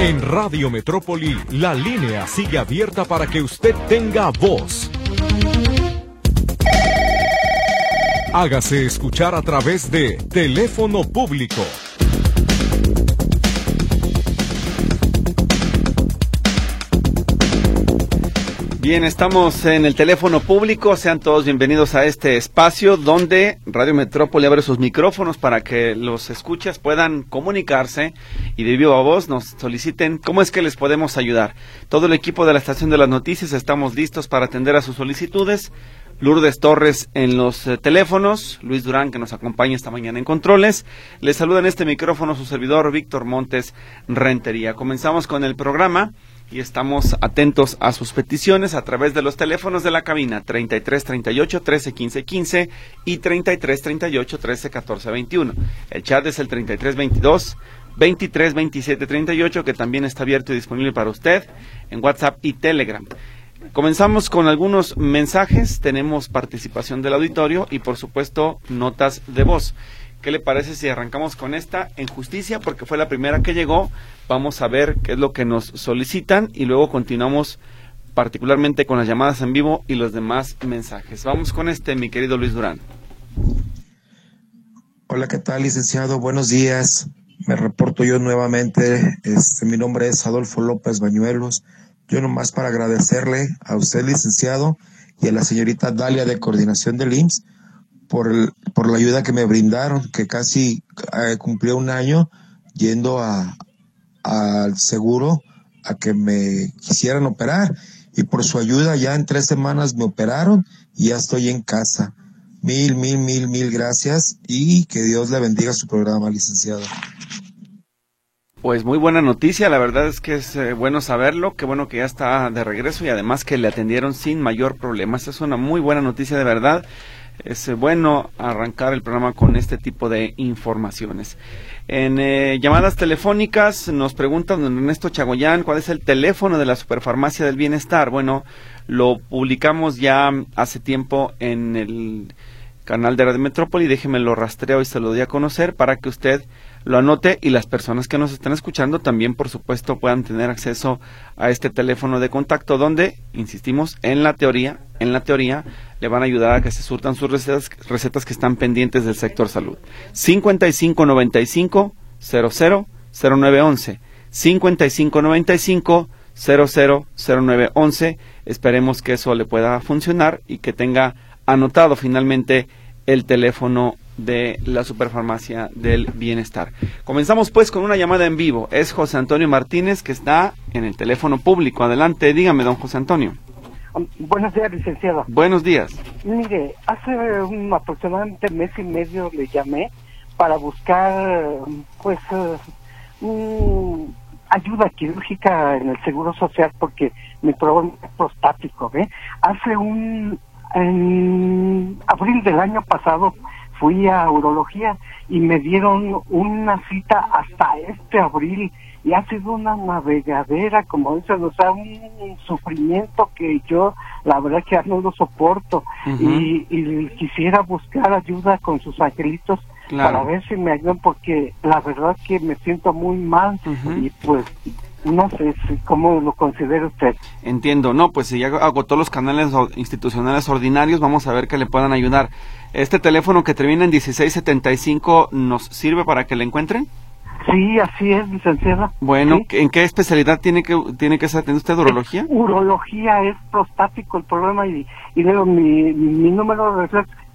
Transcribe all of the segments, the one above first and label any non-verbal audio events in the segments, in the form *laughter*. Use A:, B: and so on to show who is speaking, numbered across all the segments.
A: En Radio Metrópoli, la línea sigue abierta para que usted tenga voz. Hágase escuchar a través de teléfono público
B: Bien, estamos en el teléfono público. Sean todos bienvenidos a este espacio donde Radio Metrópoli abre sus micrófonos para que los escuchas puedan comunicarse y de viva voz nos soliciten cómo es que les podemos ayudar. Todo el equipo de la Estación de las Noticias estamos listos para atender a sus solicitudes. Lourdes Torres en los eh, teléfonos, Luis Durán que nos acompaña esta mañana en controles. Les saluda en este micrófono su servidor Víctor Montes Rentería. Comenzamos con el programa y estamos atentos a sus peticiones a través de los teléfonos de la cabina 33 38 13 15 15 y 33 38 13 14 21. El chat es el 33 22 23 27 38 que también está abierto y disponible para usted en WhatsApp y Telegram. Comenzamos con algunos mensajes, tenemos participación del auditorio y por supuesto notas de voz. ¿Qué le parece si arrancamos con esta en justicia? Porque fue la primera que llegó. Vamos a ver qué es lo que nos solicitan y luego continuamos particularmente con las llamadas en vivo y los demás mensajes. Vamos con este, mi querido Luis Durán.
C: Hola, ¿qué tal, licenciado? Buenos días. Me reporto yo nuevamente. Este, mi nombre es Adolfo López Bañuelos. Yo nomás para agradecerle a usted, licenciado, y a la señorita Dalia de Coordinación del IMSS por, el, por la ayuda que me brindaron, que casi eh, cumplió un año yendo al seguro a que me quisieran operar y por su ayuda ya en tres semanas me operaron y ya estoy en casa. Mil, mil, mil, mil gracias y que Dios le bendiga su programa, licenciado.
B: Pues muy buena noticia, la verdad es que es eh, bueno saberlo, qué bueno que ya está de regreso y además que le atendieron sin mayor problema. Esta es una muy buena noticia de verdad es eh, bueno arrancar el programa con este tipo de informaciones. En eh, llamadas telefónicas nos preguntan Ernesto Chagoyán cuál es el teléfono de la Superfarmacia del Bienestar. Bueno, lo publicamos ya hace tiempo en el canal de Red Metrópoli. Déjeme lo rastreo y se lo doy a conocer para que usted lo anote y las personas que nos están escuchando también, por supuesto, puedan tener acceso a este teléfono de contacto donde, insistimos, en la teoría, en la teoría, le van a ayudar a que se surtan sus recetas, recetas que están pendientes del sector salud. 5595 00 0911 5595 000911 Esperemos que eso le pueda funcionar y que tenga anotado finalmente el teléfono de la Superfarmacia del Bienestar. Comenzamos pues con una llamada en vivo. Es José Antonio Martínez que está en el teléfono público. Adelante, dígame, don José Antonio.
D: Um, buenos días, licenciado.
B: Buenos días.
D: Mire, hace un aproximadamente mes y medio le llamé para buscar, pues, uh, ayuda quirúrgica en el Seguro Social porque mi problema es prostático, ¿ve? Hace un, en abril del año pasado fui a urología y me dieron una cita hasta este abril y ha sido una navegadera, como dicen, o sea, un sufrimiento que yo la verdad que ya no lo soporto y, quisiera buscar ayuda con sus angelitos para ver si me ayudan porque la verdad que me siento muy mal y pues no sé cómo lo considera usted.
B: Entiendo, no, pues si ya agotó los canales institucionales ordinarios, vamos a ver que le puedan ayudar. ¿Este teléfono que termina en 1675 nos sirve para que le encuentren?
D: Sí, así es, licenciada.
B: Bueno, ¿en qué especialidad tiene que tiene que ser usted? ¿Urología?
D: urología es prostático el problema y, y luego mi, mi número de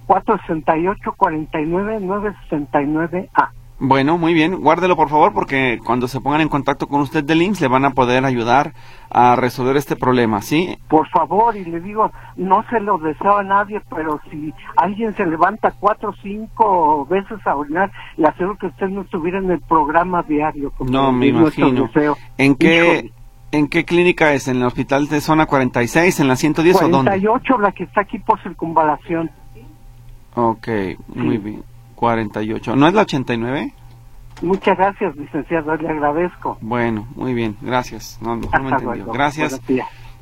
D: 468 49 969 A.
B: Bueno, muy bien. Guárdelo por favor porque cuando se pongan en contacto con usted de links le van a poder ayudar a resolver este problema, ¿sí?
D: Por favor, y le digo, no se lo deseo a nadie, pero si alguien se levanta cuatro o cinco veces a orinar, le aseguro que usted no estuviera en el programa diario.
B: no, me imagino. ¿En qué, ¿En qué clínica es? ¿En el hospital de zona 46, en la 110 o dónde?
D: 48, la que está aquí por circunvalación.
B: Ok, muy bien. 48. ¿No es la 89?
D: Muchas gracias, licenciado, le agradezco.
B: Bueno, muy bien, gracias. No, Gracias.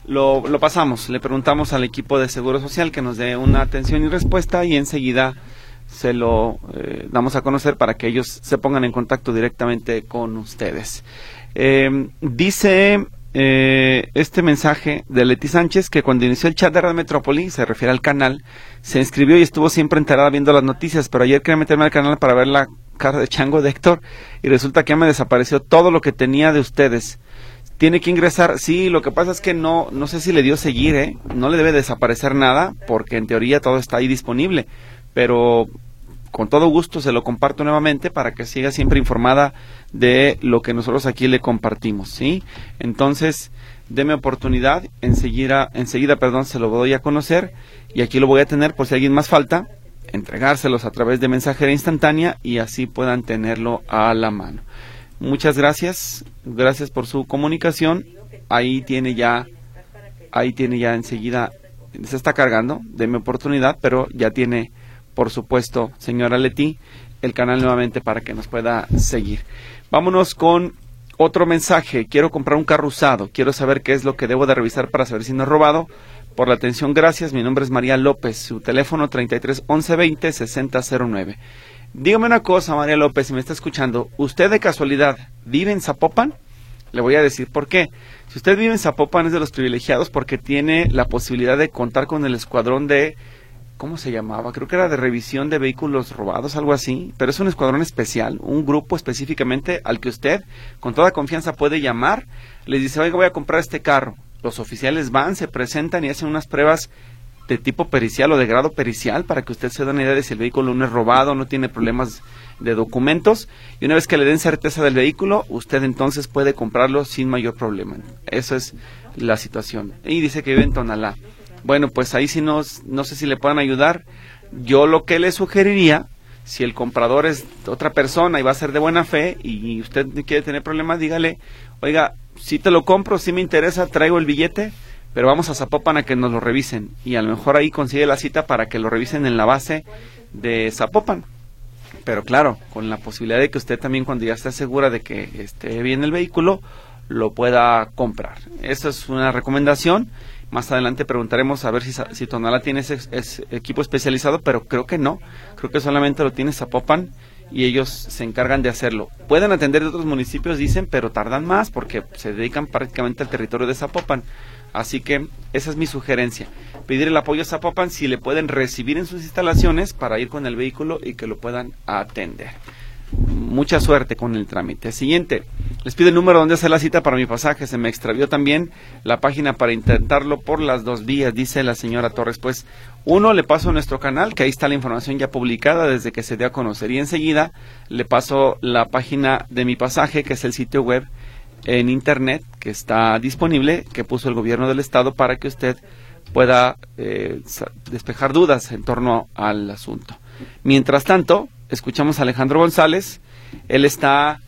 B: Lo, lo pasamos, le preguntamos al equipo de Seguro Social que nos dé una atención y respuesta y enseguida se lo eh, damos a conocer para que ellos se pongan en contacto directamente con ustedes. Eh, dice eh, este mensaje de Leti Sánchez que cuando inició el chat de Radio Metrópoli, se refiere al canal, se inscribió y estuvo siempre enterada viendo las noticias, pero ayer quería meterme al canal para ver la cara de chango de Héctor y resulta que me desapareció todo lo que tenía de ustedes. Tiene que ingresar, sí, lo que pasa es que no, no sé si le dio seguir, ¿eh? no le debe desaparecer nada porque en teoría todo está ahí disponible, pero con todo gusto se lo comparto nuevamente para que siga siempre informada de lo que nosotros aquí le compartimos, ¿sí? Entonces, deme oportunidad, enseguida, enseguida, perdón, se lo doy a conocer y aquí lo voy a tener por si alguien más falta, entregárselos a través de mensajería instantánea y así puedan tenerlo a la mano. Muchas gracias, gracias por su comunicación. Ahí tiene ya, ahí tiene ya enseguida, se está cargando, deme oportunidad, pero ya tiene por supuesto, señora Leti, el canal nuevamente para que nos pueda seguir. Vámonos con otro mensaje. Quiero comprar un carro usado. Quiero saber qué es lo que debo de revisar para saber si no he robado. Por la atención, gracias. Mi nombre es María López. Su teléfono 33 11 20 60 09. Dígame una cosa, María López, si me está escuchando. ¿Usted de casualidad vive en Zapopan? Le voy a decir por qué. Si usted vive en Zapopan es de los privilegiados porque tiene la posibilidad de contar con el escuadrón de ¿cómo se llamaba? Creo que era de revisión de vehículos robados, algo así, pero es un escuadrón especial, un grupo específicamente al que usted con toda confianza puede llamar, les dice, oiga, voy a comprar este carro. Los oficiales van, se presentan y hacen unas pruebas de tipo pericial o de grado pericial para que usted se dé una idea de si el vehículo no es robado, no tiene problemas de documentos y una vez que le den certeza del vehículo, usted entonces puede comprarlo sin mayor problema. Esa es la situación. Y dice que vive en Tonalá. Bueno, pues ahí sí no, no sé si le puedan ayudar. Yo lo que le sugeriría, si el comprador es otra persona y va a ser de buena fe y usted quiere tener problemas, dígale, oiga, si te lo compro, si me interesa, traigo el billete, pero vamos a Zapopan a que nos lo revisen. Y a lo mejor ahí consigue la cita para que lo revisen en la base de Zapopan. Pero claro, con la posibilidad de que usted también cuando ya esté segura de que esté bien el vehículo, lo pueda comprar. Esa es una recomendación más adelante preguntaremos a ver si, si Tonala tiene ese, equipo especializado, pero creo que no. Creo que solamente lo tiene Zapopan y ellos se encargan de hacerlo. Pueden atender de otros municipios, dicen, pero tardan más porque se dedican prácticamente al territorio de Zapopan. Así que esa es mi sugerencia. Pedir el apoyo a Zapopan si le pueden recibir en sus instalaciones para ir con el vehículo y que lo puedan atender mucha suerte con el trámite. Siguiente, les pido el número donde hacer la cita para mi pasaje. Se me extravió también la página para intentarlo por las dos vías, dice la señora Torres. Pues uno, le paso a nuestro canal, que ahí está la información ya publicada desde que se dio a conocer. Y enseguida le paso la página de mi pasaje, que es el sitio web en internet que está disponible, que puso el gobierno del estado para que usted pueda eh, despejar dudas en torno al asunto. Mientras tanto, escuchamos a Alejandro González. Él está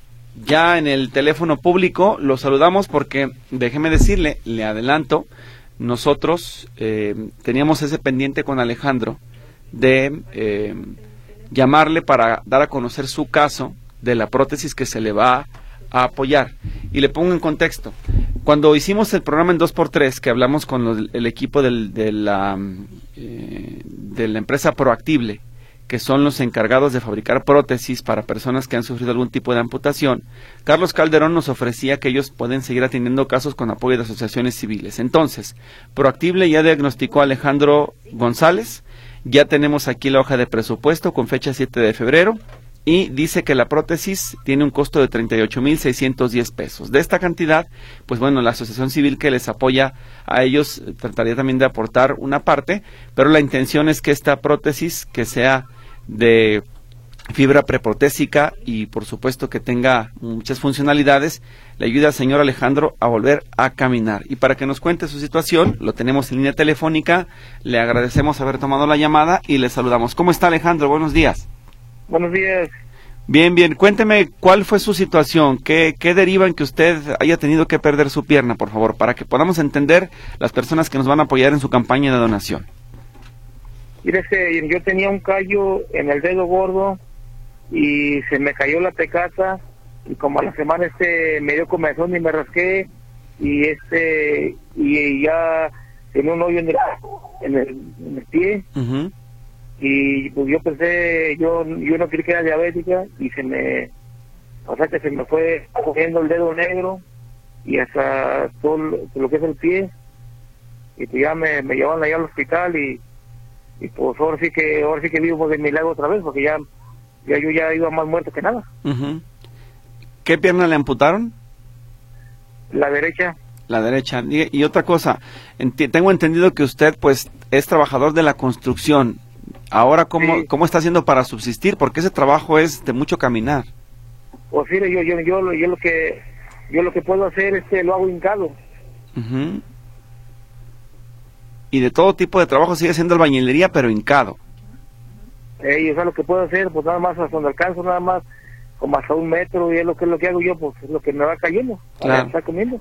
B: ya en el teléfono público. Lo saludamos porque, déjeme decirle, le adelanto, nosotros eh, teníamos ese pendiente con Alejandro de eh, llamarle para dar a conocer su caso de la prótesis que se le va a apoyar. Y le pongo en contexto. Cuando hicimos el programa en 2x3, que hablamos con el equipo de, la, eh, de la empresa Proactible, que son los encargados de fabricar prótesis para personas que han sufrido algún tipo de amputación, Carlos Calderón nos ofrecía que ellos pueden seguir atendiendo casos con apoyo de asociaciones civiles. Entonces, Proactible ya diagnosticó a Alejandro González, ya tenemos aquí la hoja de presupuesto con fecha 7 de febrero y dice que la prótesis tiene un costo de 38.610 pesos. De esta cantidad, pues bueno, la asociación civil que les apoya a ellos trataría también de aportar una parte, pero la intención es que esta prótesis que sea de fibra preprotésica y por supuesto que tenga muchas funcionalidades, le ayuda al señor Alejandro a volver a caminar. Y para que nos cuente su situación, lo tenemos en línea telefónica, le agradecemos haber tomado la llamada y le saludamos. ¿Cómo está Alejandro? Buenos días.
E: Buenos días.
B: Bien, bien. Cuénteme cuál fue su situación, qué, qué deriva en que usted haya tenido que perder su pierna, por favor, para que podamos entender las personas que nos van a apoyar en su campaña de donación.
E: Mírese, yo tenía un callo en el dedo gordo y se me cayó la pecasa y como a la semana este me dio comezón y me rasqué y este y ya tenía un hoyo en el, en el, pie. Y pues yo pensé, yo, yo no creí que era diabética y se me, o sea que se me fue cogiendo el dedo negro y hasta todo lo, que es el pie. Y pues ya me, me llevaron allá al hospital y, y pues ahora sí que ahora sí que vivo de milagro otra vez porque ya ya yo ya iba más muerto que nada.
B: ¿qué pierna le amputaron?
E: la derecha.
B: La derecha. Y, y otra cosa tengo entendido que usted pues es trabajador de la construcción. Ahora cómo cómo está haciendo para subsistir porque ese trabajo es de mucho caminar.
E: Pues mire yo yo yo, yo lo que yo lo que puedo hacer es que lo hago hincado
B: y de todo tipo de trabajo sigue siendo albañilería, pero hincado.
E: Eh, o sea, lo que puedo hacer, pues nada más hasta donde alcanzo, nada más como hasta un metro, y es lo que es lo que hago yo, pues es lo que me va cayendo, claro. está comiendo.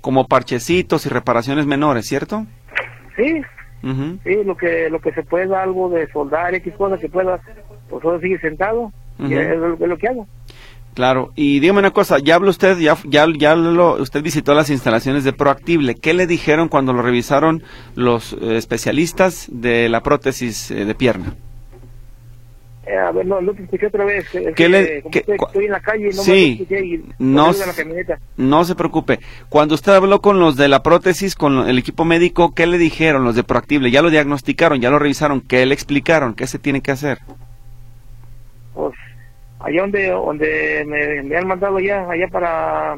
B: Como parchecitos y reparaciones menores, ¿cierto?
E: Sí, sí, lo que lo que se pueda, algo de soldar, X cosa que pueda, pues solo sigue sentado, y es lo que hago.
B: Claro, y dígame una cosa, ya habló usted, ya, ya, ya lo, usted visitó las instalaciones de Proactible. ¿Qué le dijeron cuando lo revisaron los eh, especialistas de la prótesis eh, de pierna?
E: Eh, a ver, no, no te escuché otra vez.
B: ¿Qué le,
E: estoy, en la calle
B: no sí, no, no se preocupe. Cuando usted habló con los de la prótesis, con el equipo médico, ¿qué le dijeron los de Proactible? ¿Ya lo diagnosticaron? ¿Ya lo revisaron? ¿Qué le explicaron? ¿Qué se tiene que hacer?
E: Pues allá donde donde me, han mandado ya allá para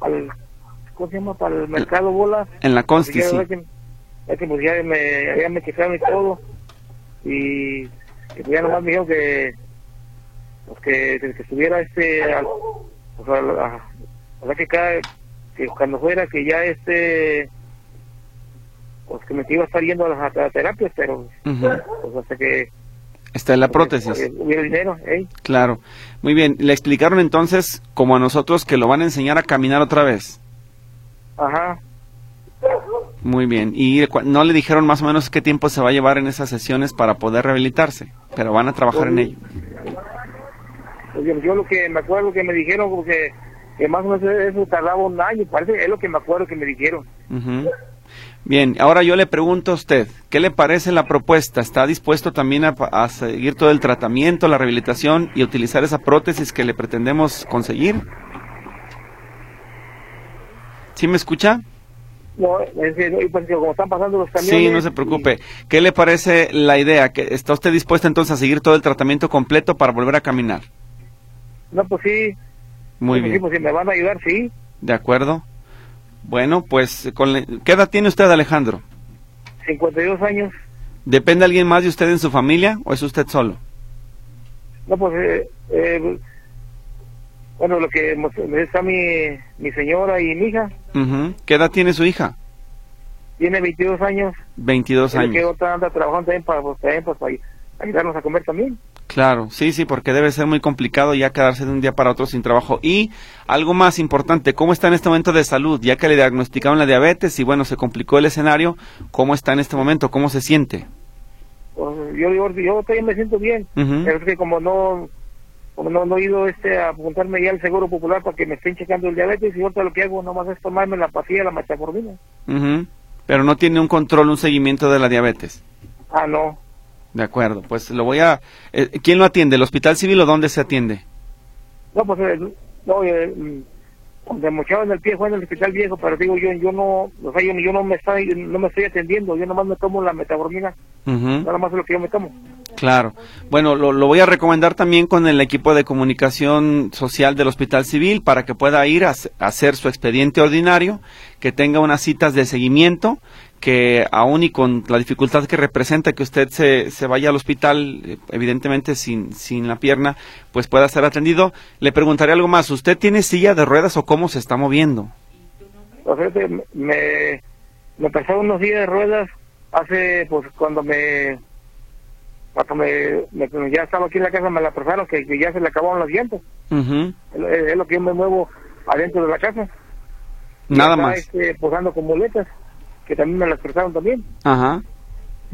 E: al ¿cómo se llama? para el mercado bola
B: en la Consti
E: sí. que, pues ya me ya me checaron y todo. Y pues ya nomás me dijeron que pues que, que, estuviera este o sea, que cada que cuando fuera que ya este pues que me iba a estar yendo a las terapias pero pues hasta que
B: Está en la prótesis.
E: Hubiera dinero, ¿eh?
B: Claro. Muy bien. ¿Le explicaron entonces, como a nosotros, que lo van a enseñar a caminar otra vez?
E: Ajá.
B: Muy bien. ¿Y no le dijeron más o menos qué tiempo se va a llevar en esas sesiones para poder rehabilitarse? Pero van a trabajar en ello.
E: Pues yo, lo que me acuerdo que me dijeron, porque que más o menos eso tardaba un año, parece, es lo que me acuerdo que me dijeron.
B: Bien, ahora yo le pregunto a usted, ¿qué le parece la propuesta? ¿Está dispuesto también a, seguir todo el tratamiento, la rehabilitación y utilizar esa prótesis que le pretendemos conseguir? ¿Sí me escucha?
E: No, es que, pues, como están pasando los camiones...
B: Sí, no se preocupe. ¿Qué le parece la idea? ¿Que ¿Está usted dispuesto entonces a seguir todo el tratamiento completo para volver a caminar?
E: No, pues sí.
B: Muy pues, bien.
E: pues, si me van a ayudar, sí.
B: De acuerdo. Bueno, pues, ¿qué edad tiene usted, Alejandro?
E: 52 años.
B: ¿Depende alguien más de usted en su familia o es usted solo?
E: No, pues, eh, eh, bueno, lo que está mi, mi señora y mi hija.
B: ¿Qué edad tiene su hija?
E: Tiene 22 años.
B: 22 años.
E: que otra anda trabajando también para, pues, también, pues, para ayudarnos a comer también.
B: Claro, sí, sí, porque debe ser muy complicado ya quedarse de un día para otro sin trabajo. Y algo más importante, ¿cómo está en este momento de salud? Ya que le diagnosticaron la diabetes y bueno, se complicó el escenario, ¿cómo está en este momento? ¿Cómo se siente?
E: Pues, yo, yo, yo también me siento bien, pero es que como no como no, no he ido este, a apuntarme ya al Seguro Popular para que me estén checando el diabetes y ahorita lo que hago nomás es tomarme la pastilla, la metformina.
B: Pero no tiene un control, un seguimiento de la diabetes.
E: Ah, no.
B: De acuerdo, pues lo voy a... Eh, ¿Quién lo atiende? ¿El Hospital Civil o dónde se atiende?
E: No, pues eh, no, eh, de en el pie fue en el hospital viejo, pero digo yo, yo no, o sea, yo, yo no me estoy, no me estoy atendiendo, yo nomás me tomo la metabormina, nada más es lo que yo me tomo.
B: Claro. Bueno, lo, lo, voy a recomendar también con el equipo de comunicación social del Hospital Civil para que pueda ir a, a hacer su expediente ordinario, que tenga unas citas de seguimiento que aún y con la dificultad que representa que usted se, se vaya al hospital, evidentemente sin, sin la pierna, pues pueda ser atendido. Le preguntaré algo más. ¿Usted tiene silla de ruedas o cómo se está moviendo?
E: me, me pasaba unos días de ruedas hace, pues cuando me, cuando me, ya estaba aquí en la casa me la prestaron que, ya se le acabaron los dientes. es, lo que yo me muevo adentro de la casa.
B: Nada más.
E: Este, posando con muletas que también me las prestaron también.
B: Ajá.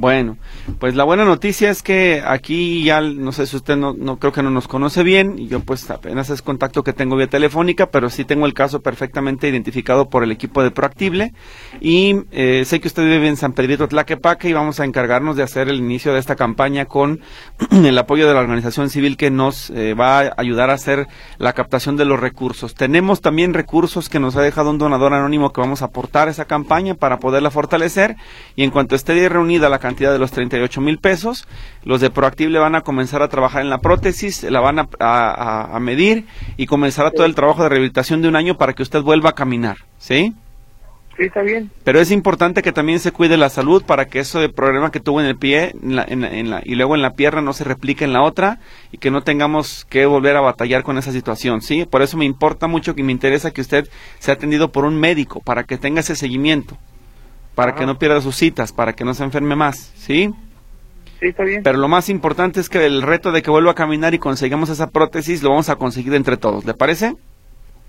B: Bueno, pues la buena noticia es que aquí ya, no sé si usted no, no creo que no nos conoce bien, y yo pues apenas es contacto que tengo vía telefónica, pero sí tengo el caso perfectamente identificado por el equipo de Proactible, y eh, sé que usted vive en San Pedrito Tlaquepaque y vamos a encargarnos de hacer el inicio de esta campaña con *clears throat* el apoyo de la organización civil que nos eh, va a ayudar a hacer la captación de los recursos. Tenemos también recursos que nos ha dejado un donador anónimo que vamos a aportar a esa campaña para poderla fortalecer, y en cuanto esté reunida la cantidad de los 38 mil pesos. Los de Proactible van a comenzar a trabajar en la prótesis, la van a, medir y comenzará todo el trabajo de rehabilitación de un año para que usted vuelva a caminar. ¿Sí?
E: Sí, está bien.
B: Pero es importante que también se cuide la salud para que eso de problema que tuvo en el pie y luego en la pierna no se replique en la otra y que no tengamos que volver a batallar con esa situación, ¿sí? Por eso me importa mucho que me interesa que usted sea atendido por un médico para que tenga ese seguimiento para que no pierda sus citas, para que no se enferme más, ¿sí?
E: Sí, está bien.
B: Pero lo más importante es que el reto de que vuelva a caminar y consigamos esa prótesis lo vamos a conseguir entre todos, ¿le parece?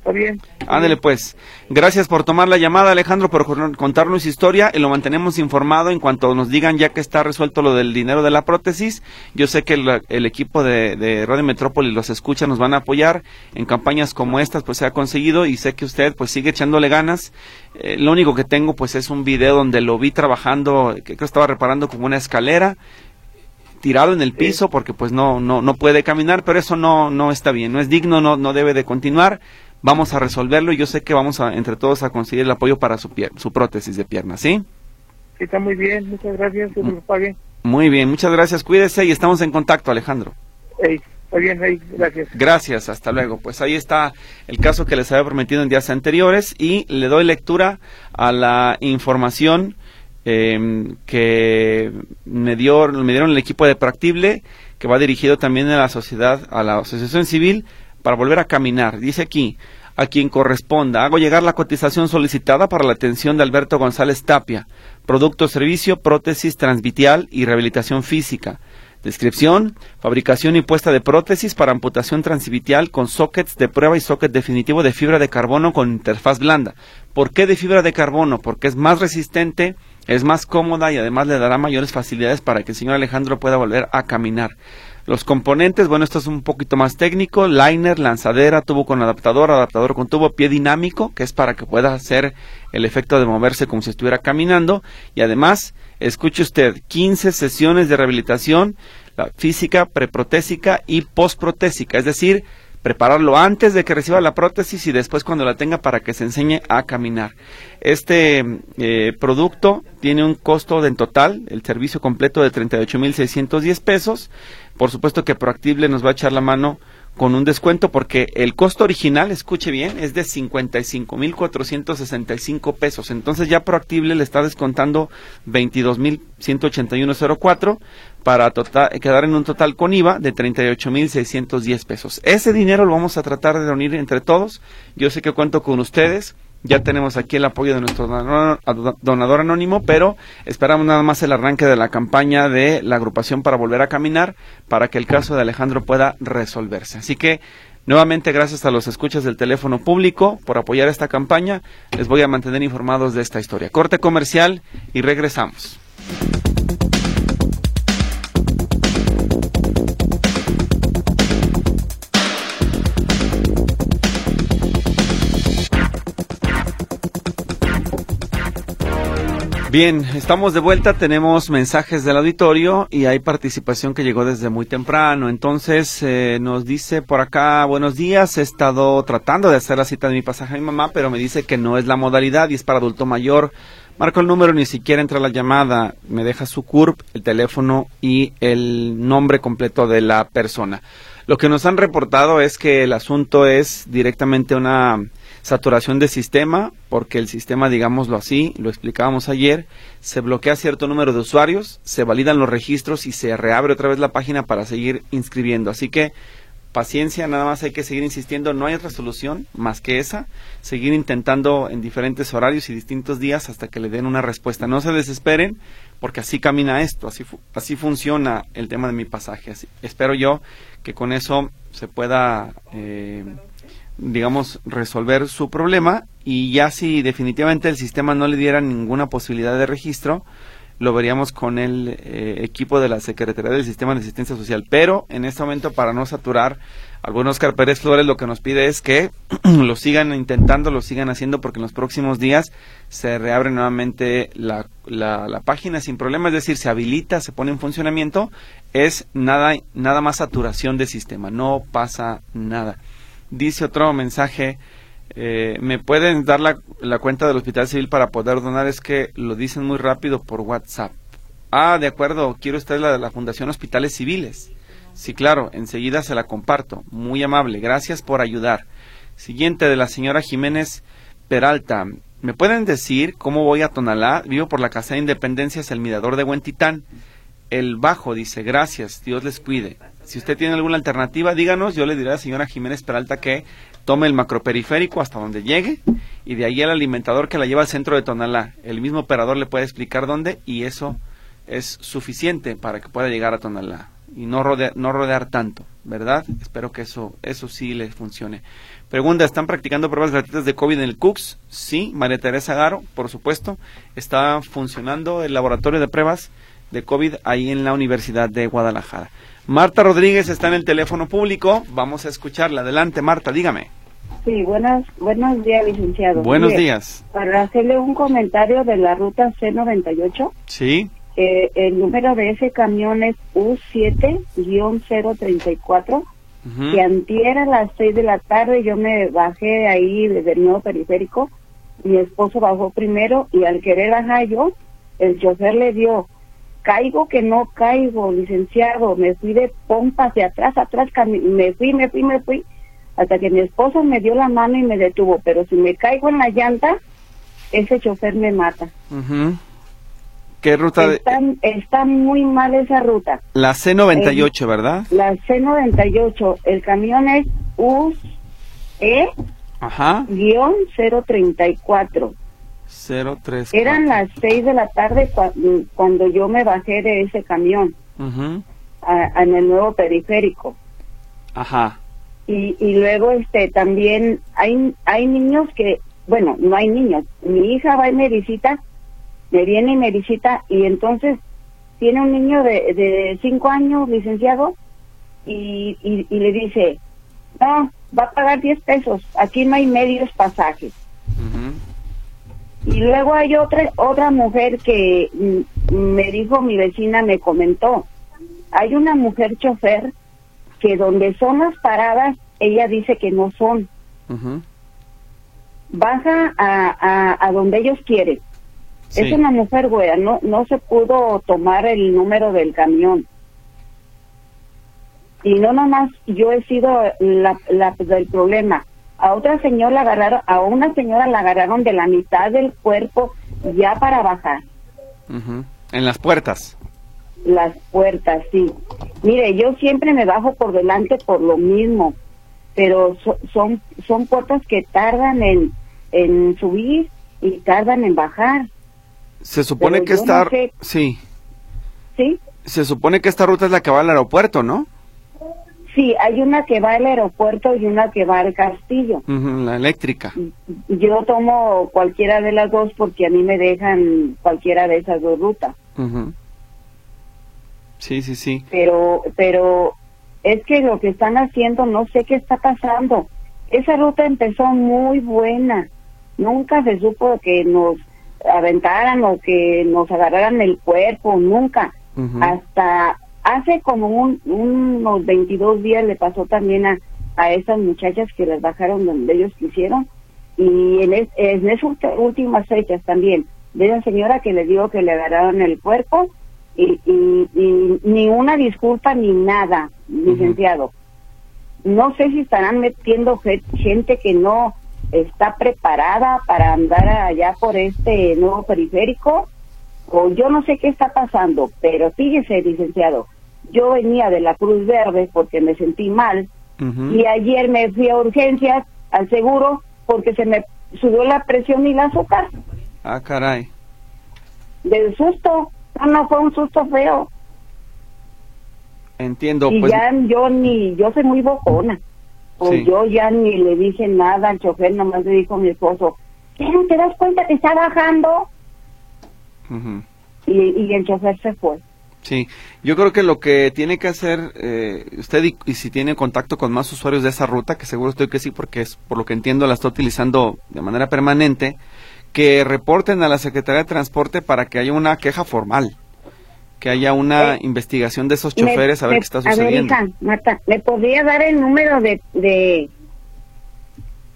E: Está bien.
B: Ándele pues. Gracias por tomar la llamada, Alejandro, por contarnos historia y lo mantenemos informado en cuanto nos digan ya que está resuelto lo del dinero de la prótesis. Yo sé que el, equipo de, Radio Metrópoli los escucha, nos van a apoyar en campañas como estas, pues se ha conseguido y sé que usted pues sigue echándole ganas. Eh, lo único que tengo pues es un video donde lo vi trabajando, que creo que estaba reparando como una escalera tirado en el piso porque pues no no no puede caminar, pero eso no no está bien, no es digno, no no debe de continuar vamos a resolverlo y yo sé que vamos a, entre todos a conseguir el apoyo para su, su prótesis de pierna, ¿sí?
E: Sí, está muy bien, muchas gracias, que lo pague.
B: Muy bien, muchas gracias, cuídese y estamos en contacto, Alejandro.
E: está bien, gracias.
B: Gracias, hasta luego. Pues ahí está el caso que les había prometido en días anteriores y le doy lectura a la información em, que me, dio, me dieron el equipo de Practible, que va dirigido también a la sociedad, a la asociación civil, para volver a caminar. Dice aquí, a quien corresponda, hago llegar la cotización solicitada para la atención de Alberto González Tapia, producto servicio, prótesis transvitial y rehabilitación física. Descripción, fabricación y puesta de prótesis para amputación transvitial con sockets de prueba y socket definitivo de fibra de carbono con interfaz blanda. ¿Por qué de fibra de carbono? Porque es más resistente, es más cómoda y además le dará mayores facilidades para que el señor Alejandro pueda volver a caminar. Los componentes, bueno, esto es un poquito más técnico, liner, lanzadera, tubo con adaptador, adaptador con tubo, pie dinámico, que es para que pueda hacer el efecto de moverse como si estuviera caminando, y además, escuche usted, 15 sesiones de rehabilitación física, preprotésica y postprotésica, es decir, prepararlo antes de que reciba la prótesis y después cuando la tenga para que se enseñe a caminar. Este eh, producto tiene un costo de, en total, el servicio completo de 38.610 pesos. Por supuesto que Proactible nos va a echar la mano con un descuento porque el costo original, escuche bien, es de 55.465 pesos. Entonces ya Proactible le está descontando 22.181.04 para quedar en un total con IVA de 38.610 pesos. Ese dinero lo vamos a tratar de reunir entre todos. Yo sé que cuento con ustedes. Ya tenemos aquí el apoyo de nuestro donador, anónimo, pero esperamos nada más el arranque de la campaña de la agrupación para volver a caminar para que el caso de Alejandro pueda resolverse. Así que Nuevamente, gracias a los escuchas del teléfono público por apoyar esta campaña. Les voy a mantener informados de esta historia. Corte comercial y regresamos. Bien, estamos de vuelta, tenemos mensajes del auditorio y hay participación que llegó desde muy temprano. Entonces eh, nos dice por acá, buenos días, he estado tratando de hacer la cita de mi pasaje a mi mamá, pero me dice que no es la modalidad y es para adulto mayor. Marco el número, ni siquiera entra la llamada, me deja su CURP, el teléfono y el nombre completo de la persona. Lo que nos han reportado es que el asunto es directamente una saturación de sistema, porque el sistema, digámoslo así, lo explicábamos ayer, se bloquea cierto número de usuarios, se validan los registros y se reabre otra vez la página para seguir inscribiendo. Así que paciencia, nada más hay que seguir insistiendo, no hay otra solución más que esa, seguir intentando en diferentes horarios y distintos días hasta que le den una respuesta. No se desesperen, porque así camina esto, así, así funciona el tema de mi pasaje. Así, espero yo que con eso se pueda eh, digamos, resolver su problema y ya si definitivamente el sistema no le diera ninguna posibilidad de registro, lo veríamos con el eh, equipo de la Secretaría del Sistema de Asistencia Social. Pero en este momento, para no saturar, Oscar Pérez Flores lo que nos pide es que *clears throat* lo sigan intentando, lo sigan haciendo, porque en los próximos días se reabre nuevamente la, la, la página sin problema, es decir, se habilita, se pone en funcionamiento, es nada, nada más saturación de sistema, no pasa nada. Dice otro mensaje eh, ¿Me pueden dar la, la, cuenta del Hospital Civil para poder donar? Es que lo dicen muy rápido por WhatsApp. Ah, de acuerdo, quiero usted la de la Fundación Hospitales Civiles. Sí, claro, enseguida se la comparto. Muy amable, gracias por ayudar. Siguiente de la señora Jiménez Peralta. ¿Me pueden decir cómo voy a Tonalá? Vivo por la Casa de Independencias, el Mirador de Huentitán. El Bajo dice, gracias, Dios les cuide. Si usted tiene alguna alternativa, díganos, yo le diré a la señora Jiménez Peralta que tome el macroperiférico hasta donde llegue y de ahí el alimentador que la lleva al centro de Tonalá. El mismo operador le puede explicar dónde y eso es suficiente para que pueda llegar a Tonalá y no rodear, no rodear tanto, ¿verdad? Espero que eso, eso sí le funcione. Pregunta, ¿están practicando pruebas gratuitas de COVID en el CUCS? Sí, María Teresa Garo, por supuesto. Está funcionando el laboratorio de pruebas de COVID ahí en la Universidad de Guadalajara. Marta Rodríguez está en el teléfono público. Vamos a escucharla. Adelante, Marta, dígame.
F: Sí, buenas, buenos días, licenciado.
B: Buenos días.
F: Para hacerle un comentario de la ruta C98.
B: Sí.
F: Eh, el número de ese camión es U7-034. Y antier a las 6 de la tarde yo me bajé ahí desde el nuevo periférico. Mi esposo bajó primero y al querer bajar yo, el chofer le dio caigo que no caigo, licenciado, me fui de pompa hacia atrás, atrás, me fui, me fui, me fui, hasta que mi esposo me dio la mano y me detuvo, pero si me caigo en la llanta, ese chofer me mata.
B: ¿Qué ruta?
F: Está, está muy mal esa ruta.
B: La C98, ¿verdad?
F: La C98, el camión es UE
B: Ajá.
F: guion 034. Eran las seis de la tarde cuando yo me bajé de ese camión en el nuevo periférico.
B: Ajá.
F: Y, y luego este también hay hay niños que, bueno, no hay niños. Mi hija va y me visita, me viene y me visita y entonces tiene un niño de, de cinco años, licenciado, y, y, le dice, no, va a pagar diez pesos, aquí no hay medios pasajes. Y luego hay otra otra mujer que mm, me dijo mi vecina, me comentó, hay una mujer chofer que donde son las paradas, ella dice que no son. Baja a, a, donde ellos quieren. Es una mujer güera, no, no se pudo tomar el número del camión. Y no nomás yo he sido la, la del problema a otra señora la agarraron, a una señora la agarraron de la mitad del cuerpo ya para bajar.
B: En las puertas.
F: Las puertas, sí. Mire, yo siempre me bajo por delante por lo mismo, pero son son puertas que tardan en, en subir y tardan en bajar.
B: Se supone que esta... sí.
F: ¿Sí?
B: Se supone que esta ruta es la que va al aeropuerto, ¿no?
F: Sí, hay una que va al aeropuerto y una que va al castillo.
B: la eléctrica.
F: Yo tomo cualquiera de las dos porque a mí me dejan cualquiera de esas dos rutas.
B: Sí, sí, sí.
F: Pero, pero es que lo que están haciendo, no sé qué está pasando. Esa ruta empezó muy buena. Nunca se supo que nos aventaran o que nos agarraran el cuerpo, nunca. Hasta Hace como unos 22 días le pasó también a, a esas muchachas que las bajaron donde ellos quisieron y en, en esas últimas fechas también de esa señora que le dijo que le agarraron el cuerpo y, y, ni una disculpa ni nada, licenciado. No sé si estarán metiendo gente que no está preparada para andar allá por este nuevo periférico o yo no sé qué está pasando, pero fíjese, licenciado, yo venía de la Cruz Verde porque me sentí mal y ayer me fui a urgencias al seguro porque se me subió la presión y la azúcar.
B: Ah, caray.
F: Del susto, no, no fue un susto feo.
B: Entiendo.
F: Y
B: pues...
F: ya yo ni, yo soy muy bocona. O yo ya ni le dije nada al chofer, nomás le dijo a mi esposo, ¿qué no te das cuenta que está bajando? Y, y el chofer se fue.
B: Sí, yo creo que lo que tiene que hacer eh, usted y, y si tiene contacto con más usuarios de esa ruta, que seguro estoy que sí, porque es por lo que entiendo la está utilizando de manera permanente, que reporten a la Secretaría de Transporte para que haya una queja formal, que haya una
F: Eh,
B: investigación de esos
F: Me-
B: choferes a ver
F: me-
B: qué está
F: A ver,
B: sucediendo.
F: hija, Marta, ¿me podría dar el número de, de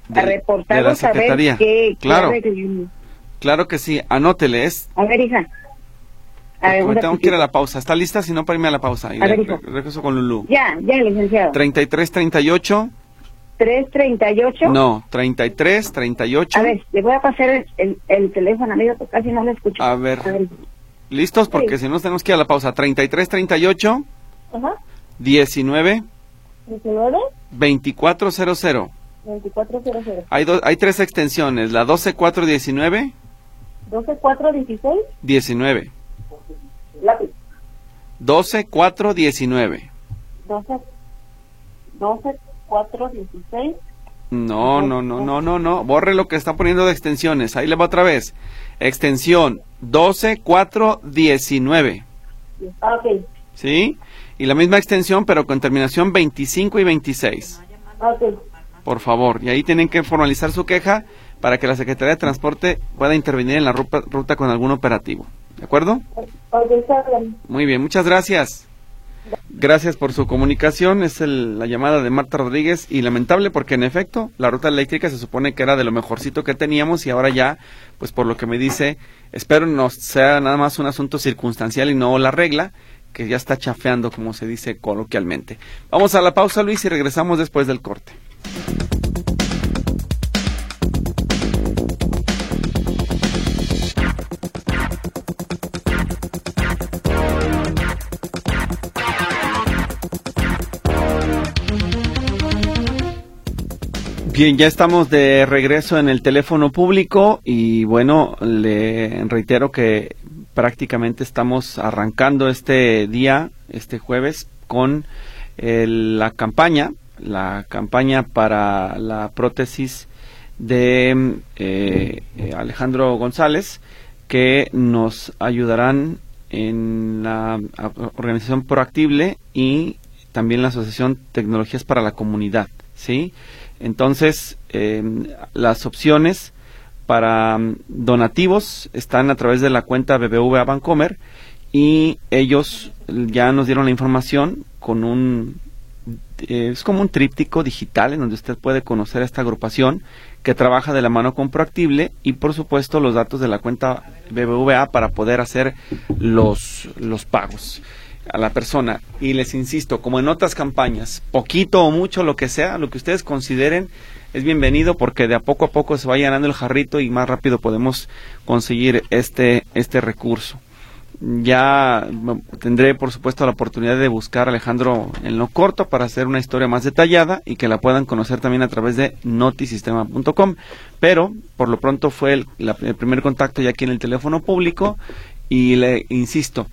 B: De-
F: a reportar
B: de la Secretaría.
F: qué,
B: Claro? Claro que sí, anótele, es
F: A ver, hija. A ver,
B: me tengo que ir a la pausa. ¿Está lista? Si no, para irme a la pausa. Y
F: A ver, hijo.
B: regreso con Lulú.
F: Ya, ya, licenciado.
B: 33 38
F: 338.
B: No, 33 38
F: A ver, le voy a pasar el, el, el teléfono, amigo, porque casi no lo escucho.
B: A ver. ¿Listos? Porque
F: Sí.
B: si no tenemos que ir a la pausa. 33 38
F: Ajá.
B: 19
F: 19
B: 2400.
F: 2400.
B: Hay, do- hay tres extensiones. La 12419
F: 12416.
B: 19.
F: Lápiz.
B: 12419.
F: 12 12 4 16.
B: No, no, no, no, no, no. Borre lo que está poniendo de extensiones. Ahí le va otra vez. Extensión 12419.
F: Ah, ok.
B: ¿Sí? Y la misma extensión, pero con terminación 25 y 26.
F: Ah, ok.
B: Por favor. Y ahí tienen que formalizar su queja para que la Secretaría de Transporte pueda intervenir en la ruta, ruta con algún operativo. ¿De acuerdo? Muy bien, muchas gracias. Gracias por su comunicación. Es el- la llamada de Marta Rodríguez y lamentable porque en efecto la ruta eléctrica se supone que era de lo mejorcito que teníamos y ahora ya, pues por lo que me dice, espero no sea nada más un asunto circunstancial y no la regla que ya está chafeando como se dice coloquialmente. Vamos a la pausa Luis y regresamos después del corte. Bien, ya estamos de regreso en el teléfono público y bueno, le reitero que prácticamente estamos arrancando este día, este jueves, con el- la campaña, la campaña para la prótesis de eh, eh, Alejandro González, que nos ayudarán en la organización Proactible y también la Asociación Tecnologías para la Comunidad, ¿sí? Entonces, eh, las opciones para mm, donativos están a través de la cuenta BBVA Bancomer y ellos ya nos dieron la información con un eh, es como un tríptico digital en donde usted puede conocer a esta agrupación que trabaja de la mano con Proactible y por supuesto los datos de la cuenta BBVA para poder hacer los, los pagos a la persona. Y les insisto, como en otras campañas, poquito o mucho, lo que sea, lo que ustedes consideren, es bienvenido porque de a poco a poco se va llenando el jarrito y más rápido podemos conseguir este, este recurso. Ya tendré, por supuesto, la oportunidad de buscar a Alejandro en lo corto para hacer una historia más detallada y que la puedan conocer también a través de notisistema.com. Pero, por lo pronto, fue el, la- el primer contacto ya aquí en el teléfono público y le insisto,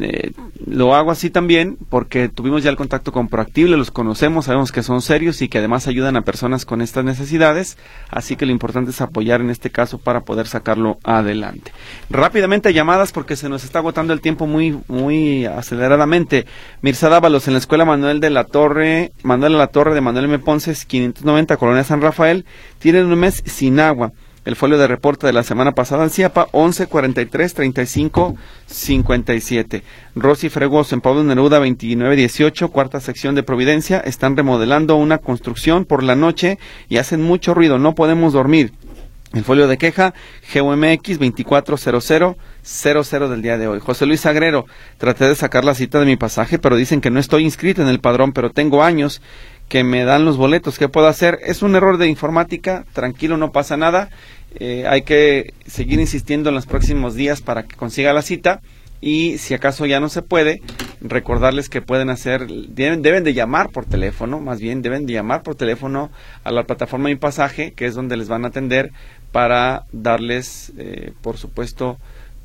B: eh, lo hago así también porque tuvimos ya el contacto con Proactible, los conocemos, sabemos que son serios y que además ayudan a personas con estas necesidades, así que lo importante es apoyar en este caso para poder sacarlo adelante. Rápidamente llamadas porque se nos está agotando el tiempo muy muy aceleradamente. Mirza Dávalos en la Escuela Manuel de la Torre, Manuel de la Torre de Manuel M. Ponces, 590, Colonia San Rafael, tienen un mes sin agua. El folio de reporte de la semana pasada en CIAPA, 11 43 35 57. Rosy Fregoso en Pablo Neruda, 29 18, cuarta sección de Providencia. Están remodelando una construcción por la noche y hacen mucho ruido. No podemos dormir. El folio de queja, GUMX 240000 del día de hoy. José Luis Agrero, traté de sacar la cita de mi pasaje, pero dicen que no estoy inscrito en el padrón, pero tengo años que me dan los boletos. ¿Qué puedo hacer? Es un error de informática, tranquilo, no pasa nada. Eh, hay que seguir insistiendo en los próximos días para que consiga la cita y si acaso ya no se puede, recordarles que pueden hacer, deben, deben de llamar por teléfono, más bien deben de llamar por teléfono a la plataforma Mi Pasaje, que es donde les van a atender para darles, eh, por supuesto,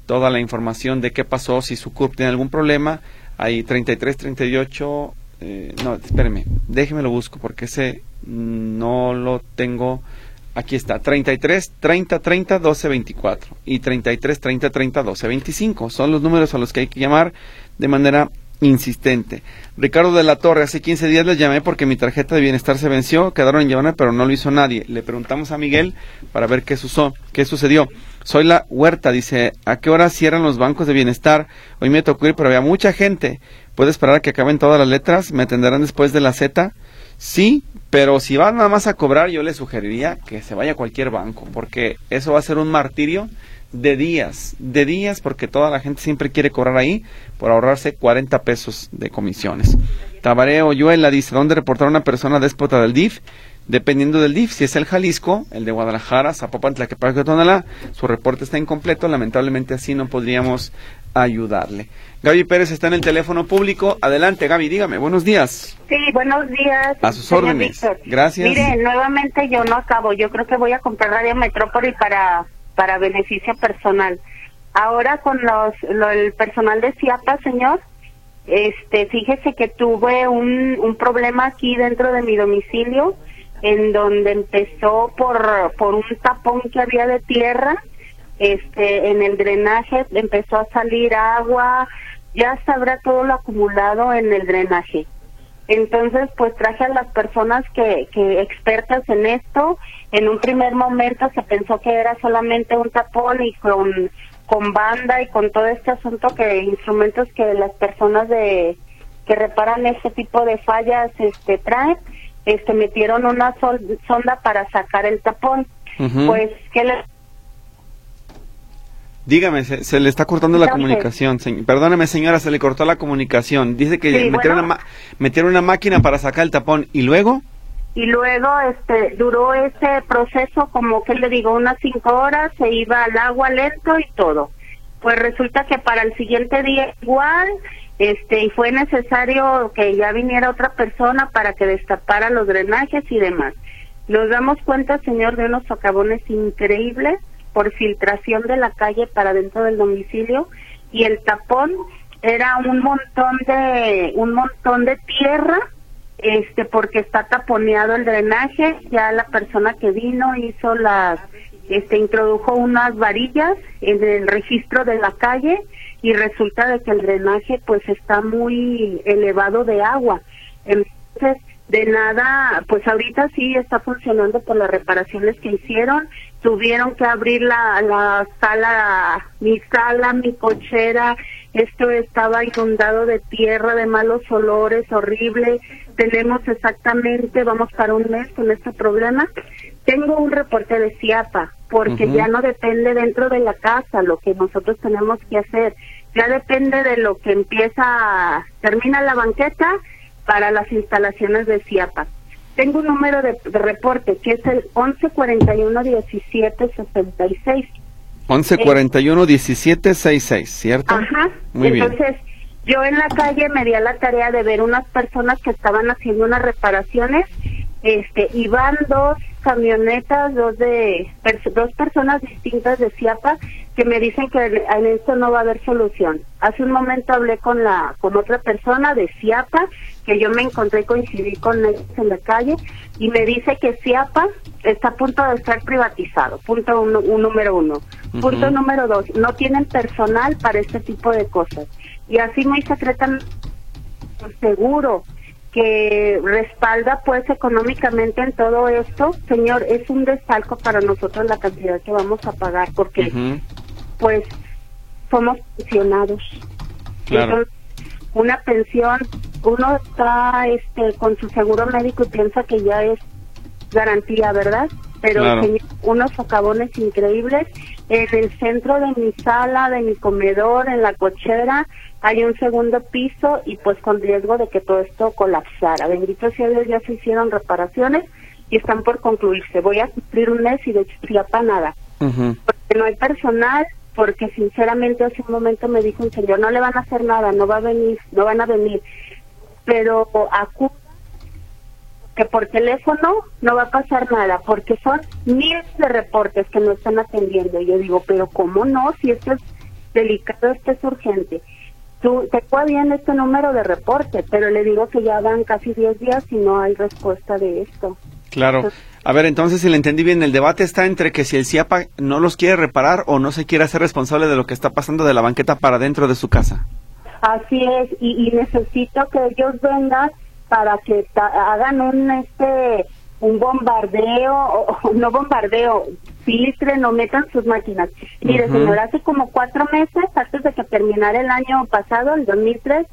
B: toda la información de qué pasó, si su CURP tiene algún problema. Hay 33, 38, eh, no, espéreme, déjeme lo busco porque ese no lo tengo Aquí está, 33 30 30 12 24 y 33 30 30 12 25. Son los números a los que hay que llamar de manera insistente. Ricardo de la Torre, hace 15 días les llamé porque mi tarjeta de bienestar se venció, quedaron en llamar, pero no lo hizo nadie. Le preguntamos a Miguel para ver qué, qué sucedió. Soy la Huerta, dice, ¿a qué hora cierran los bancos de bienestar? Hoy me tocó ir, pero había mucha gente. ¿Puede esperar a que acaben todas las letras? ¿Me atenderán después de la Z? Sí, pero si van nada más a cobrar, yo le sugeriría que se vaya a cualquier banco, porque eso va a ser un martirio de días, de días, porque toda la gente siempre quiere cobrar ahí por ahorrarse 40 pesos de comisiones. Tabareo Yuela dice, ¿dónde reportar a una persona déspota del DIF? Dependiendo del DIF, si es el Jalisco, el de Guadalajara, Zapopan, Tlaquepaque, Tonalá, su reporte está incompleto, lamentablemente así no podríamos ayudarle. Gaby Pérez está en el teléfono público. Adelante, Gaby, dígame. Buenos días.
G: Sí, buenos días.
B: A sus órdenes. Gracias.
G: Mire, nuevamente yo no acabo. Yo creo que voy a comprar Radio Metrópoli para para beneficio personal. Ahora con los, el personal de CIAPA, señor, este, fíjese que tuve un, un problema aquí dentro de mi domicilio, en donde empezó por, por un tapón que había de tierra, este, en el drenaje empezó a salir agua, ya sabrá todo lo acumulado en el drenaje. Entonces, pues traje a las personas que, que expertas en esto. En un primer momento se pensó que era solamente un tapón y con, con banda y con todo este asunto que instrumentos que las personas de que reparan este tipo de fallas este traen, este metieron una sonda para sacar el tapón. Pues que le
B: Dígame, se, le está cortando la comunicación. perdóneme, señora, se le cortó la comunicación. Dice que metieron, una metieron, una máquina para sacar el tapón. ¿Y luego?
G: Y luego este duró ese proceso como que le digo, unas cinco horas, se iba al agua lento y todo. Pues resulta que para el siguiente día igual, este, y fue necesario que ya viniera otra persona para que destapara los drenajes y demás. Nos damos cuenta, señor, de unos socavones increíbles por filtración de la calle para dentro del domicilio y el tapón era un montón de un montón de tierra este porque está taponeado el drenaje ya la persona que vino hizo las este introdujo unas varillas en el registro de la calle y resulta de que el drenaje pues está muy elevado de agua entonces de nada, pues ahorita sí está funcionando por las reparaciones que hicieron. Tuvieron que abrir la, la sala, mi sala, mi cochera. Esto estaba inundado de tierra, de malos olores, horrible. Tenemos exactamente, vamos para un mes con este problema. Tengo un reporte de CIAPA, porque ya no depende dentro de la casa lo que nosotros tenemos que hacer. Ya depende de lo que empieza, termina la banqueta para las instalaciones de CIAPA. Tengo un número de, reporte que es el 1141 1766.
B: 1141 1766, ¿cierto?
G: Ajá. Muy Entonces, yo en la calle me di a la tarea de ver unas personas que estaban haciendo unas reparaciones este y van dos camionetas, dos de dos personas distintas de CIAPA que me dicen que en esto no va a haber solución. Hace un momento hablé con la con otra persona de CIAPA que yo me encontré coincidí con ellos en la calle y me dice que CIAPA está a punto de ser privatizado. Punto uno, un número uno. Punto número dos, no tienen personal para este tipo de cosas. Y así muy secretamente seguro que respalda pues económicamente en todo esto, señor, es un desfalco para nosotros la cantidad que vamos a pagar porque pues somos pensionados. Entonces, una pensión, uno está este con su seguro médico y piensa que ya es garantía, ¿verdad? Pero unos socavones increíbles en el centro de mi sala, de mi comedor, en la cochera, hay un segundo piso y pues con riesgo de que todo esto colapsara. Bendito sea Dios, ya se hicieron reparaciones y están por concluirse. Voy a cumplir un mes y de para nada. Porque no hay personal, porque sinceramente hace un momento me dijo un señor, no le van a hacer nada, no va a venir, no van a venir. Pero acusa que por teléfono no va a pasar nada, porque son miles de reportes que no están atendiendo. Y yo digo, pero ¿cómo no? Si esto es delicado, esto es urgente tú te bien este número de reporte, pero le digo que ya van casi 10 días y no hay respuesta de esto.
B: Claro. A ver, entonces, si le entendí bien, el debate está entre que si el CIAPA no los quiere reparar o no se quiere hacer responsable de lo que está pasando de la banqueta para dentro de su casa.
G: Así es, y, y necesito que ellos vengan para que hagan un este un bombardeo, o, no bombardeo, filtren o metan sus máquinas. Mire,
B: Ujú.
G: señor, hace como cuatro meses, antes de que terminara el año pasado, el 2003,